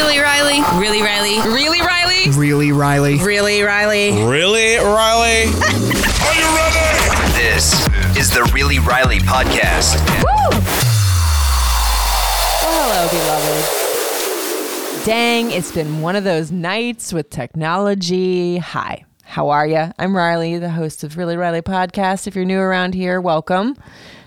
Really, Riley? Really, Riley? Really, Riley? Really, Riley? Really, Riley? Really, Riley? Are you ready? This is the Really Riley podcast. Woo! Well, hello, beloved. Dang, it's been one of those nights with technology. Hi, how are you? I'm Riley, the host of Really Riley podcast. If you're new around here, welcome.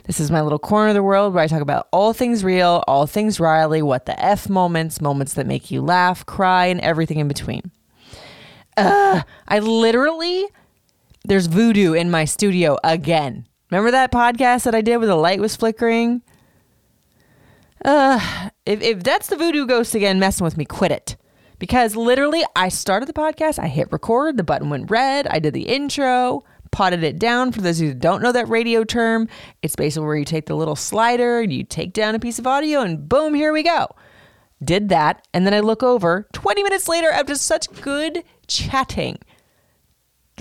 This is my little corner of the world where I talk about all things real, all things Riley, what the F moments, moments that make you laugh, cry, and everything in between. Uh, I literally, there's voodoo in my studio again. Remember that podcast that I did where the light was flickering? Uh, if, if that's the voodoo ghost again messing with me, quit it. Because literally, I started the podcast, I hit record, the button went red, I did the intro, potted it down. For those who don't know that radio term, it's basically where you take the little slider and you take down a piece of audio, and boom, here we go. Did that, and then I look over 20 minutes later after such good chatting.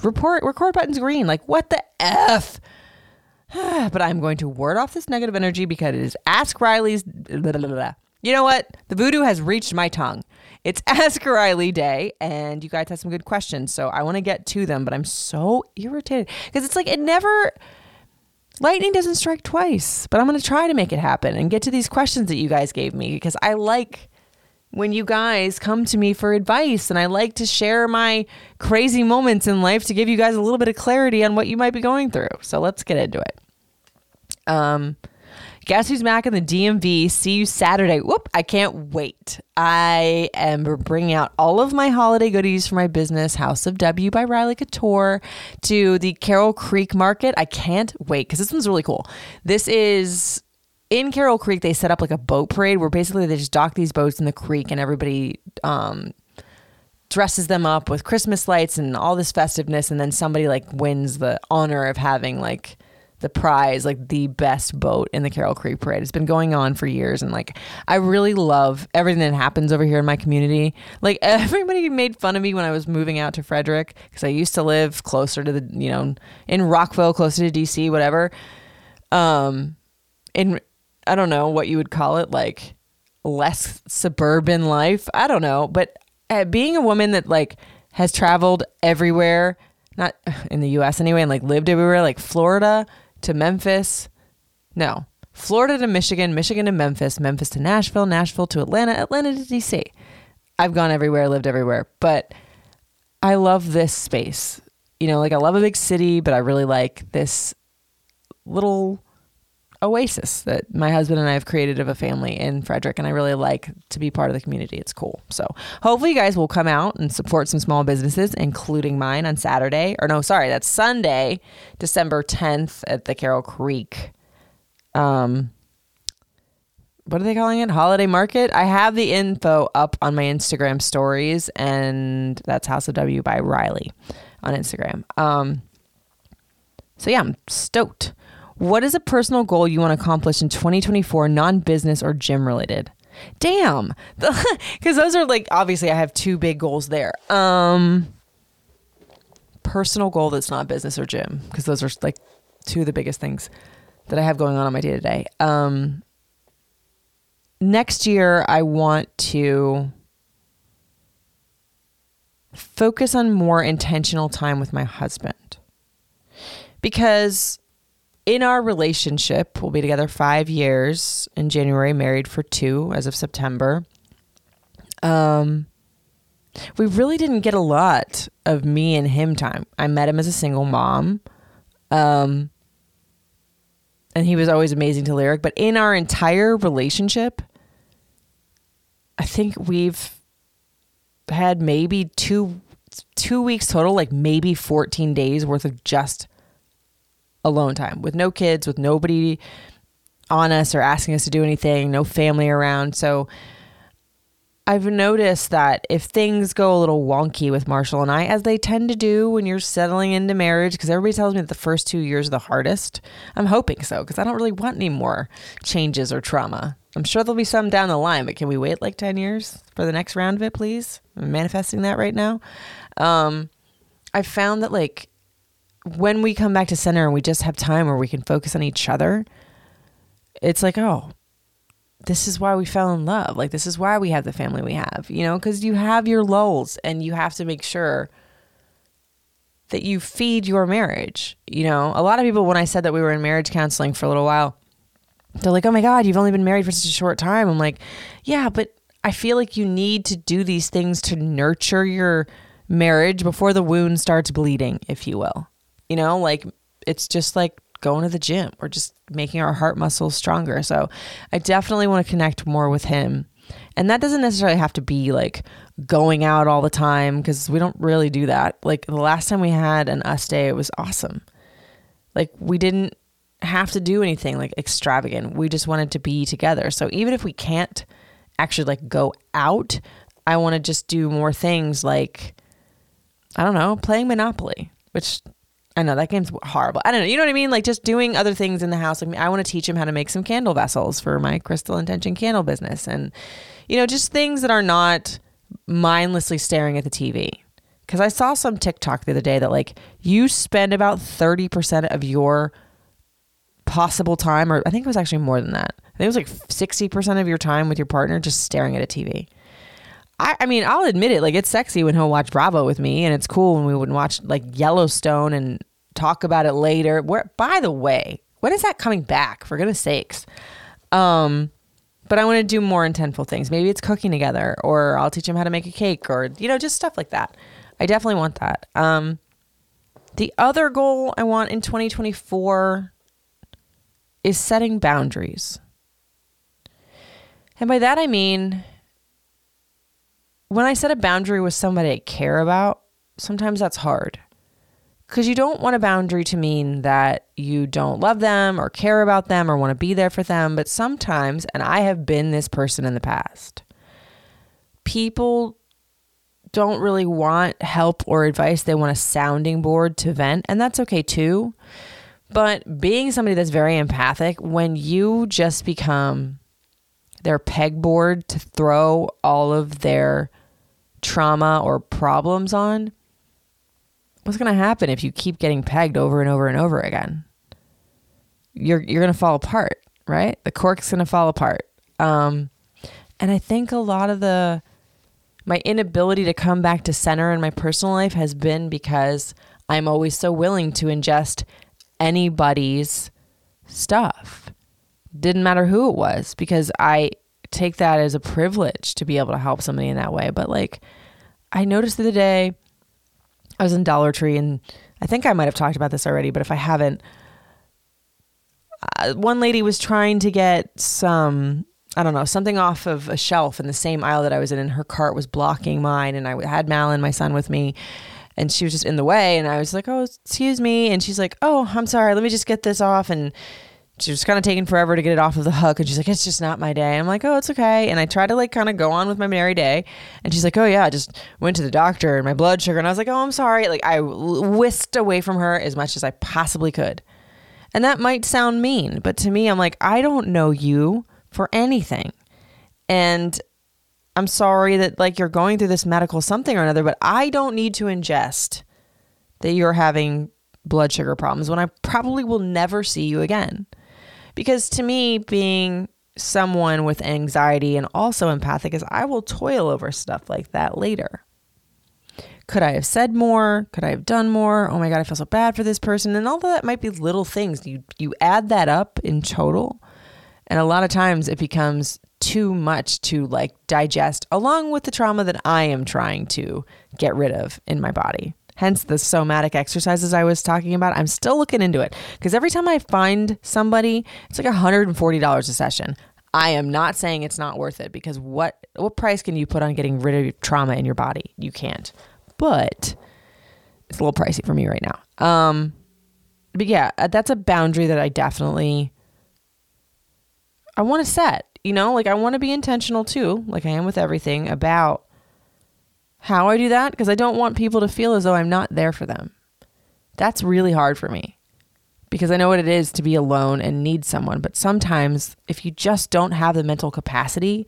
Report record button's green. Like, what the F? but I'm going to ward off this negative energy because it is Ask Riley's. Blah, blah, blah. You know what? The voodoo has reached my tongue. It's Ask Riley Day, and you guys have some good questions, so I want to get to them. But I'm so irritated because it's like it never. Lightning doesn't strike twice, but I'm going to try to make it happen and get to these questions that you guys gave me because I like when you guys come to me for advice and I like to share my crazy moments in life to give you guys a little bit of clarity on what you might be going through. So let's get into it. Um, guess who's back in the DMV? See you Saturday. Whoop! I can't wait. I am bringing out all of my holiday goodies for my business, House of W by Riley Couture, to the Carroll Creek Market. I can't wait because this one's really cool. This is in Carroll Creek. They set up like a boat parade where basically they just dock these boats in the creek and everybody um, dresses them up with Christmas lights and all this festiveness, and then somebody like wins the honor of having like the prize, like the best boat in the Carroll Creek Parade. It's been going on for years, and like I really love everything that happens over here in my community. Like everybody made fun of me when I was moving out to Frederick because I used to live closer to the, you know, in Rockville, closer to DC, whatever. Um, in I don't know what you would call it, like less suburban life. I don't know, but uh, being a woman that like has traveled everywhere, not in the U.S. anyway, and like lived everywhere, like Florida to Memphis. No, Florida to Michigan, Michigan to Memphis, Memphis to Nashville, Nashville to Atlanta, Atlanta to DC. I've gone everywhere, lived everywhere, but I love this space. You know, like I love a big city, but I really like this little oasis that my husband and I have created of a family in Frederick, and I really like to be part of the community. It's cool. So hopefully you guys will come out and support some small businesses, including mine on Saturday. Or no, sorry, that's Sunday, December 10th at the Carroll Creek. Um, what are they calling it? Holiday Market. I have the info up on my Instagram stories, and that's House of W by Riley on Instagram. Um, so yeah, I'm stoked. What is a personal goal you want to accomplish in 2024, non business or gym related? Damn. Because those are like, obviously, I have two big goals there. Um, personal goal that's not business or gym, because those are like two of the biggest things that I have going on on my day to day. Um, next year, I want to focus on more intentional time with my husband because in our relationship, we'll be together five years in January, married for two as of September. Um, we really didn't get a lot of me and him time. I met him as a single mom. Um, and he was always amazing to Lyric. But in our entire relationship, I think we've had maybe two two weeks total, like maybe 14 days worth of just alone time with no kids, with nobody on us or asking us to do anything, no family around. So I've noticed that if things go a little wonky with Marshall and I, as they tend to do when you're settling into marriage, because everybody tells me that the first two years are the hardest. I'm hoping so, because I don't really want any more changes or trauma. I'm sure there'll be some down the line, but can we wait like 10 years for the next round of it, please? I'm manifesting that right now. Um, I found that like when we come back to center and we just have time where we can focus on each other, it's like, oh, this is why we fell in love. Like this is why we have the family we have, you know, cuz you have your lulls and you have to make sure that you feed your marriage. You know, a lot of people when I said that we were in marriage counseling for a little while, they're like, "Oh my god, you've only been married for such a short time." I'm like, "Yeah, but I feel like you need to do these things to nurture your marriage before the wound starts bleeding, if you will. You know, like it's just like going to the gym or just making our heart muscles stronger. So I definitely want to connect more with him. And that doesn't necessarily have to be like going out all the time because we don't really do that. Like the last time we had an us day, it was awesome. Like we didn't have to do anything like extravagant. We just wanted to be together. So even if we can't actually like go out, I want to just do more things like I don't know, playing Monopoly, which I know that game's horrible. I don't know. You know what I mean? Like just doing other things in the house. Like I want to teach him how to make some candle vessels for my crystal intention candle business, and you know, just things that are not mindlessly staring at the TV. Because I saw some TikTok the other day that like you spend about thirty percent of your possible time, or I think it was actually more than that. I think it was like sixty percent of your time with your partner just staring at a TV. I, I mean, I'll admit it. Like, it's sexy when he'll watch Bravo with me, and it's cool when we would watch like Yellowstone and talk about it later. Where, by the way, when is that coming back? For goodness sakes. Um, but I want to do more intentful things. Maybe it's cooking together, or I'll teach him how to make a cake, or you know, just stuff like that. I definitely want that. Um, the other goal I want in 2024 is setting boundaries. And by that I mean when I set a boundary with somebody I care about, sometimes that's hard. Because you don't want a boundary to mean that you don't love them or care about them or want to be there for them. But sometimes, and I have been this person in the past, people don't really want help or advice. They want a sounding board to vent, and that's okay too. But being somebody that's very empathic, when you just become their pegboard to throw all of their trauma or problems on, what's going to happen if you keep getting pegged over and over and over again? You're you're going to fall apart, right? The cork's going to fall apart. Um, and I think a lot of the my inability to come back to center in my personal life has been because I'm always so willing to ingest anybody's stuff. Didn't matter who it was because I take that as a privilege to be able to help somebody in that way. But like, I noticed the other day, I was in Dollar Tree, and I think I might have talked about this already, but if I haven't, uh, one lady was trying to get some, I don't know, something off of a shelf in the same aisle that I was in, and her cart was blocking mine. And I had Malin, my son, with me, and she was just in the way. And I was like, oh, excuse me. And she's like, oh, I'm sorry. Let me just get this off. And she was kind of taking forever to get it off of the hook and she's like it's just not my day. I'm like oh it's okay. And i try to like kind of go on with my merry day and she's like oh yeah i just went to the doctor and my blood sugar and i was like oh i'm sorry. Like i whisked away from her as much as i possibly could. And that might sound mean but to me i'm like i don't know you for anything. And i'm sorry that like you're going through this medical something or another but i don't need to ingest that you're having blood sugar problems when i probably will never see you again because to me, being someone with anxiety and also empathic is I will toil over stuff like that later. Could I have said more? Could I have done more? Oh my god, I feel so bad for this person. And although that might be little things, you you add that up in total, and a lot of times it becomes too much to like digest along with the trauma that I am trying to get rid of in my body hence the somatic exercises I was talking about. I'm still looking into it because every time I find somebody, it's like $140 a session. I am not saying it's not worth it because what what price can you put on getting rid of trauma in your body? You can't. But it's a little pricey for me right now. Um but yeah, uh, that's a boundary that I definitely I want to set. You know, like I want to be intentional too, like I am with everything about how I do that because I don't want people to feel as though I'm not there for them. That's really hard for me because I know what it is to be alone and need someone. But sometimes, if you just don't have the mental capacity,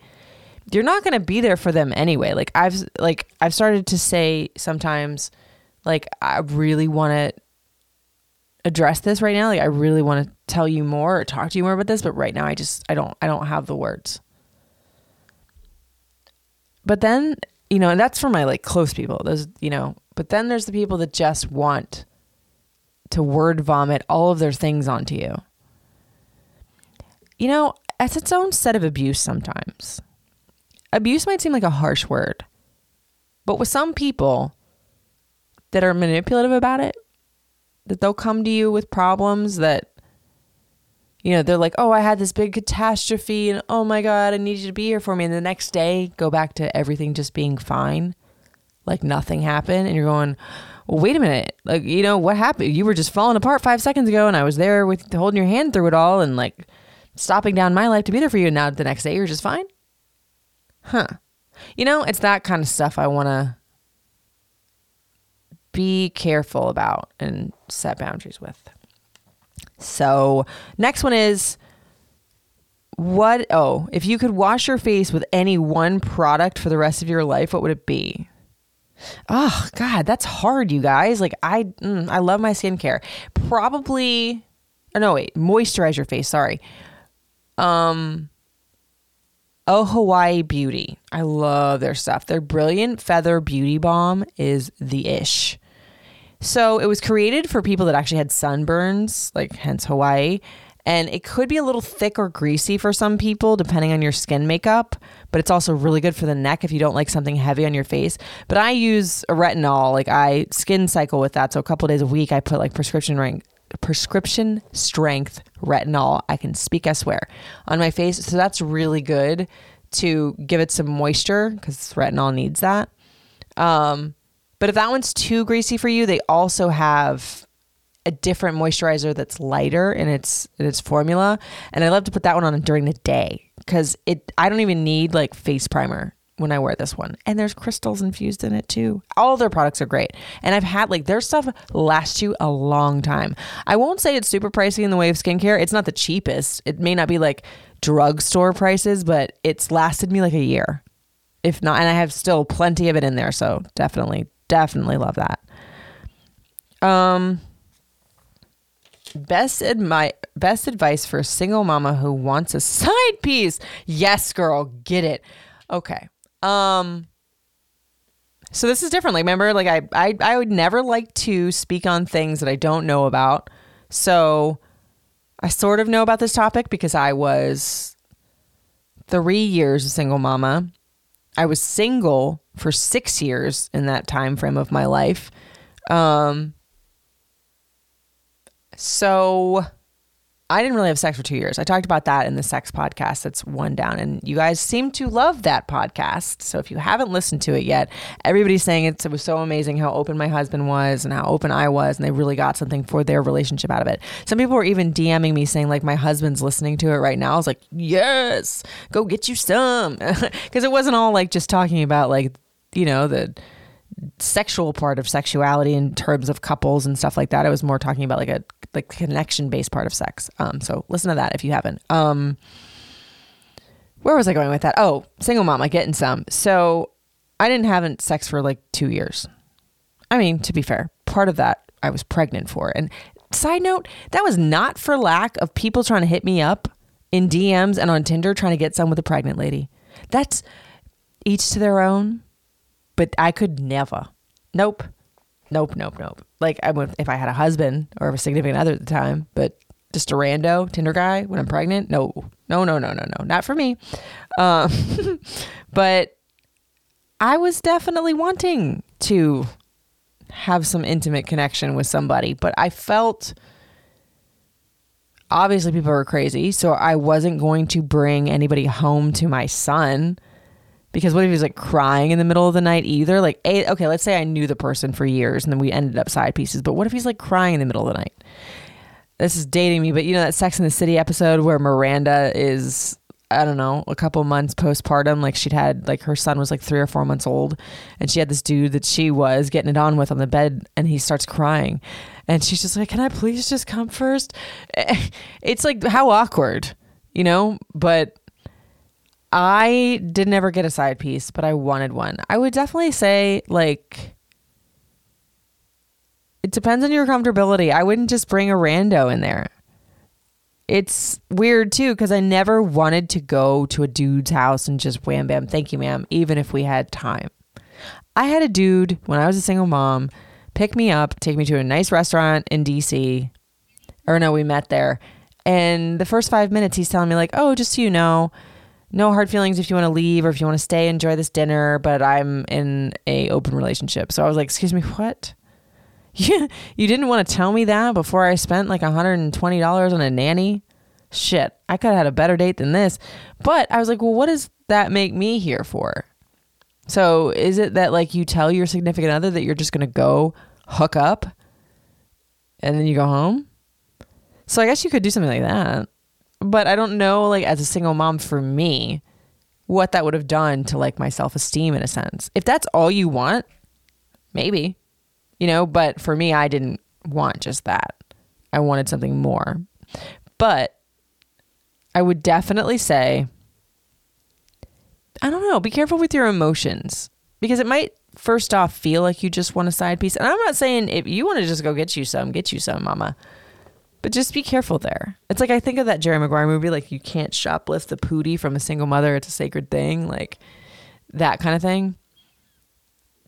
you're not going to be there for them anyway. Like I've like I've started to say sometimes, like I really want to address this right now. Like I really want to tell you more or talk to you more about this, but right now I just I don't I don't have the words. but then, you know, and that's for my like close people. Those, you know, but then there's the people that just want to word vomit all of their things onto you. You know, that's its own set of abuse sometimes. Abuse might seem like a harsh word, but with some people that are manipulative about it, that they'll come to you with problems that you know, they're like, oh, I had this big catastrophe and oh my God, I need you to be here for me. And the next day, go back to everything just being fine, like nothing happened. And you're going, well, wait a minute. Like, you know, what happened? You were just falling apart five seconds ago and I was there with holding your hand through it all and like stopping down my life to be there for you. And now the next day, you're just fine. Huh. You know, it's that kind of stuff I want to be careful about and set boundaries with. So, next one is what? Oh, if you could wash your face with any one product for the rest of your life, what would it be? Oh God, that's hard, you guys. Like I, mm, I love my skincare. Probably, oh no, wait, moisturize your face. Sorry. Um, Oh Hawaii Beauty. I love their stuff. Their Brilliant Feather Beauty Balm is the ish. So it was created for people that actually had sunburns, like hence Hawaii. And it could be a little thick or greasy for some people, depending on your skin makeup. But it's also really good for the neck if you don't like something heavy on your face. But I use a retinol, like I skin cycle with that. So a couple days a week, I put like prescription ring, prescription strength retinol. I can speak, I swear, on my face. So that's really good to give it some moisture because retinol needs that. Um, but if that one's too greasy for you, they also have a different moisturizer that's lighter in its in its formula, and I love to put that one on during the day because it I don't even need like face primer when I wear this one. And there's crystals infused in it too. All their products are great. And I've had like their stuff lasts you a long time. I won't say it's super pricey in the way of skincare. It's not the cheapest. It may not be like drugstore prices, but it's lasted me like a year. If not, and I have still plenty of it in there. So definitely definitely love that. Um, best admi- best advice for a single mama who wants a side piece. Yes, girl, get it. Okay. Um. So this is different. Like, remember, like I, I, I would never like to speak on things that I don't know about. So, I sort of know about this topic because I was three years a single mama. I was single for six years in that time frame of my life. Um, so I didn't really have sex for two years. I talked about that in the sex podcast. That's one down. And you guys seem to love that podcast. So if you haven't listened to it yet, everybody's saying it was so amazing how open my husband was and how open I was. And they really got something for their relationship out of it. Some people were even DMing me saying, like, my husband's listening to it right now. I was like, yes, go get you some. Because it wasn't all like just talking about like you know, the sexual part of sexuality in terms of couples and stuff like that. I was more talking about like a like connection based part of sex. Um, so listen to that if you haven't. Um, where was I going with that? Oh, single mom, I getting some. So I didn't have sex for like two years. I mean, to be fair, part of that I was pregnant for. And side note, that was not for lack of people trying to hit me up in DMs and on Tinder trying to get some with a pregnant lady. That's each to their own but I could never. Nope. Nope, nope, nope. Like I would if I had a husband or a significant other at the time, but just a rando Tinder guy when I'm pregnant, no, no, no, no, no, no, not for me. Um, but I was definitely wanting to have some intimate connection with somebody, but I felt obviously people were crazy, so I wasn't going to bring anybody home to my son because what if he's like crying in the middle of the night either? Like, a, okay, let's say I knew the person for years and then we ended up side pieces, but what if he's like crying in the middle of the night? This is dating me, but you know that Sex in the City episode where Miranda is I don't know, a couple months postpartum. Like she'd had, like her son was like three or four months old, and she had this dude that she was getting it on with on the bed, and he starts crying, and she's just like, "Can I please just come first? It's like how awkward, you know. But I did never get a side piece, but I wanted one. I would definitely say like it depends on your comfortability. I wouldn't just bring a rando in there. it's weird too because I never wanted to go to a dude's house and just wham bam, thank you, ma'am, even if we had time. I had a dude when I was a single mom pick me up, take me to a nice restaurant in DC. Or no, we met there. And the first five minutes, he's telling me, like, oh, just so you know, no hard feelings if you want to leave or if you want to stay, enjoy this dinner, but I'm in a open relationship. So I was like, excuse me, what? You, you didn't want to tell me that before I spent like $120 on a nanny? Shit, I could have had a better date than this. But I was like, well, what does that make me here for? So is it that like you tell your significant other that you're just going to go hook up and then you go home? So I guess you could do something like that. But I don't know like as a single mom for me what that would have done to like my self-esteem in a sense. If that's all you want, maybe. You know, but for me I didn't want just that. I wanted something more. But I would definitely say I don't know. Be careful with your emotions because it might first off feel like you just want a side piece. And I'm not saying if you want to just go get you some, get you some, mama. But just be careful there. It's like I think of that Jerry Maguire movie, like you can't shoplift the pootie from a single mother. It's a sacred thing, like that kind of thing.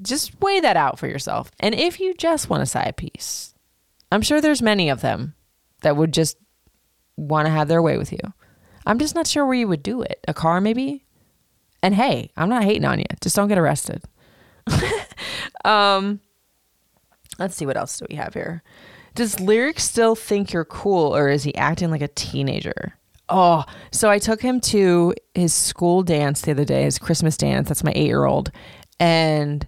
Just weigh that out for yourself. And if you just want a side piece, I'm sure there's many of them that would just want to have their way with you. I'm just not sure where you would do it. A car, maybe? And hey, I'm not hating on you. Just don't get arrested. um, let's see what else do we have here. Does Lyric still think you're cool, or is he acting like a teenager? Oh, so I took him to his school dance the other day, his Christmas dance. That's my eight year old, and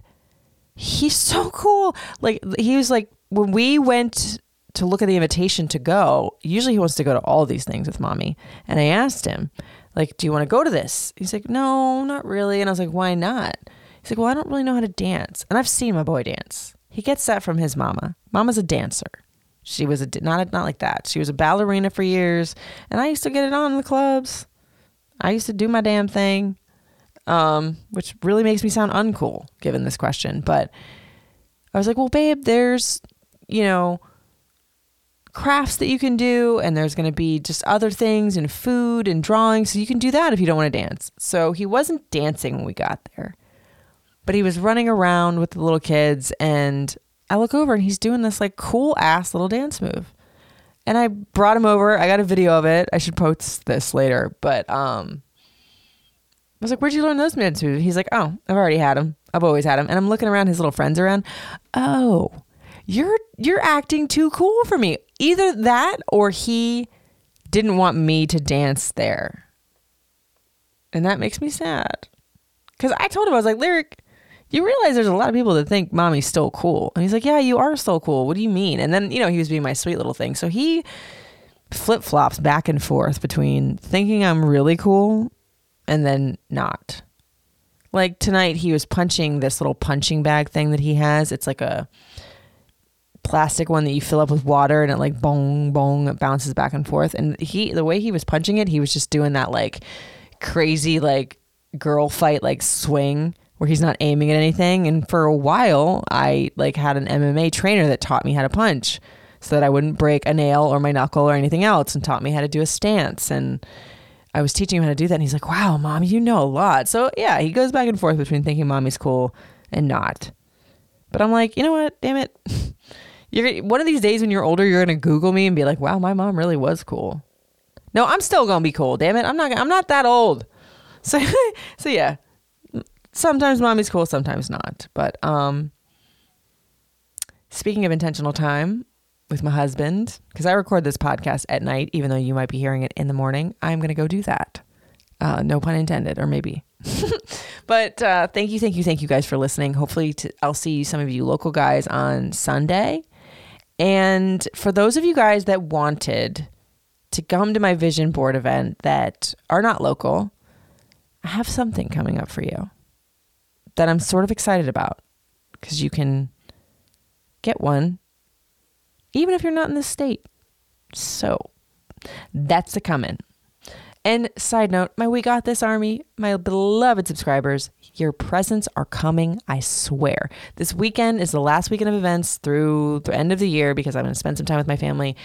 he's so cool. Like he was like when we went to look at the invitation to go. Usually he wants to go to all these things with mommy, and I asked him like, do you want to go to this? He's like, no, not really. And I was like, why not? He's like, well, I don't really know how to dance. And I've seen my boy dance. He gets that from his mama. Mama's a dancer. She was a not not like that. She was a ballerina for years, and I used to get it on in the clubs. I used to do my damn thing, um, which really makes me sound uncool given this question. But I was like, well, babe, there's you know crafts that you can do and there's going to be just other things and food and drawing so you can do that if you don't want to dance so he wasn't dancing when we got there but he was running around with the little kids and i look over and he's doing this like cool ass little dance move and i brought him over i got a video of it i should post this later but um I was like, "Where'd you learn those dance moves?" He's like, "Oh, I've already had them. I've always had them." And I'm looking around, his little friends around. Oh, you're you're acting too cool for me. Either that or he didn't want me to dance there. And that makes me sad. Cuz I told him I was like, "Lyric, you realize there's a lot of people that think mommy's still cool." And he's like, "Yeah, you are still cool. What do you mean?" And then, you know, he was being my sweet little thing. So he flip-flops back and forth between thinking I'm really cool and then not. Like tonight he was punching this little punching bag thing that he has. It's like a plastic one that you fill up with water and it like bong bong it bounces back and forth and he the way he was punching it he was just doing that like crazy like girl fight like swing where he's not aiming at anything and for a while I like had an MMA trainer that taught me how to punch so that I wouldn't break a nail or my knuckle or anything else and taught me how to do a stance and I was teaching him how to do that and he's like wow mom you know a lot so yeah he goes back and forth between thinking mommy's cool and not but I'm like you know what damn it You're one of these days when you're older, you're gonna Google me and be like, "Wow, my mom really was cool." No, I'm still gonna be cool. Damn it, I'm not. I'm not that old. So, so yeah. Sometimes mommy's cool, sometimes not. But um, speaking of intentional time with my husband, because I record this podcast at night, even though you might be hearing it in the morning, I'm gonna go do that. Uh, no pun intended, or maybe. but uh, thank you, thank you, thank you guys for listening. Hopefully, I'll see some of you local guys on Sunday. And for those of you guys that wanted to come to my vision board event that are not local, I have something coming up for you that I'm sort of excited about because you can get one even if you're not in the state. So that's a coming. And side note, my We Got This Army, my beloved subscribers, your presents are coming, I swear. This weekend is the last weekend of events through the end of the year because I'm going to spend some time with my family,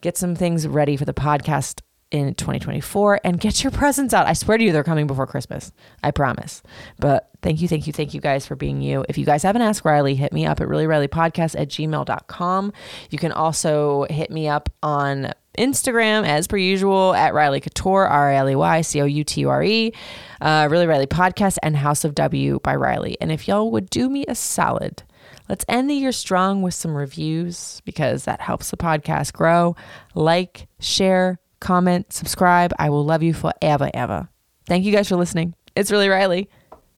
get some things ready for the podcast in 2024 and get your presents out. I swear to you, they're coming before Christmas. I promise. But thank you, thank you, thank you guys for being you. If you guys haven't asked Riley, hit me up at reallyrileypodcast at gmail.com. You can also hit me up on Instagram as per usual at Riley Couture, R I L E Y C O U T U R E, uh, Really Riley Podcast, and House of W by Riley. And if y'all would do me a solid, let's end the year strong with some reviews because that helps the podcast grow. Like, share, comment, subscribe. I will love you forever, ever. Thank you guys for listening. It's really Riley.